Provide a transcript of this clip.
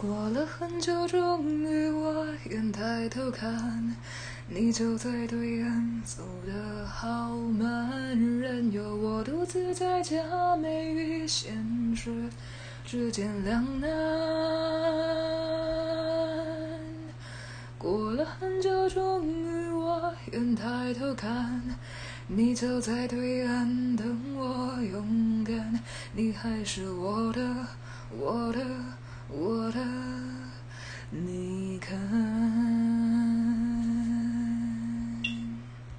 过了很久，终于我愿抬头看，你就在对岸，走得好慢，任由我独自在假寐与现实之间两难。过了很久，终于我愿抬头看，你就在对岸等我勇敢，你还是我的，我的。我的，你看。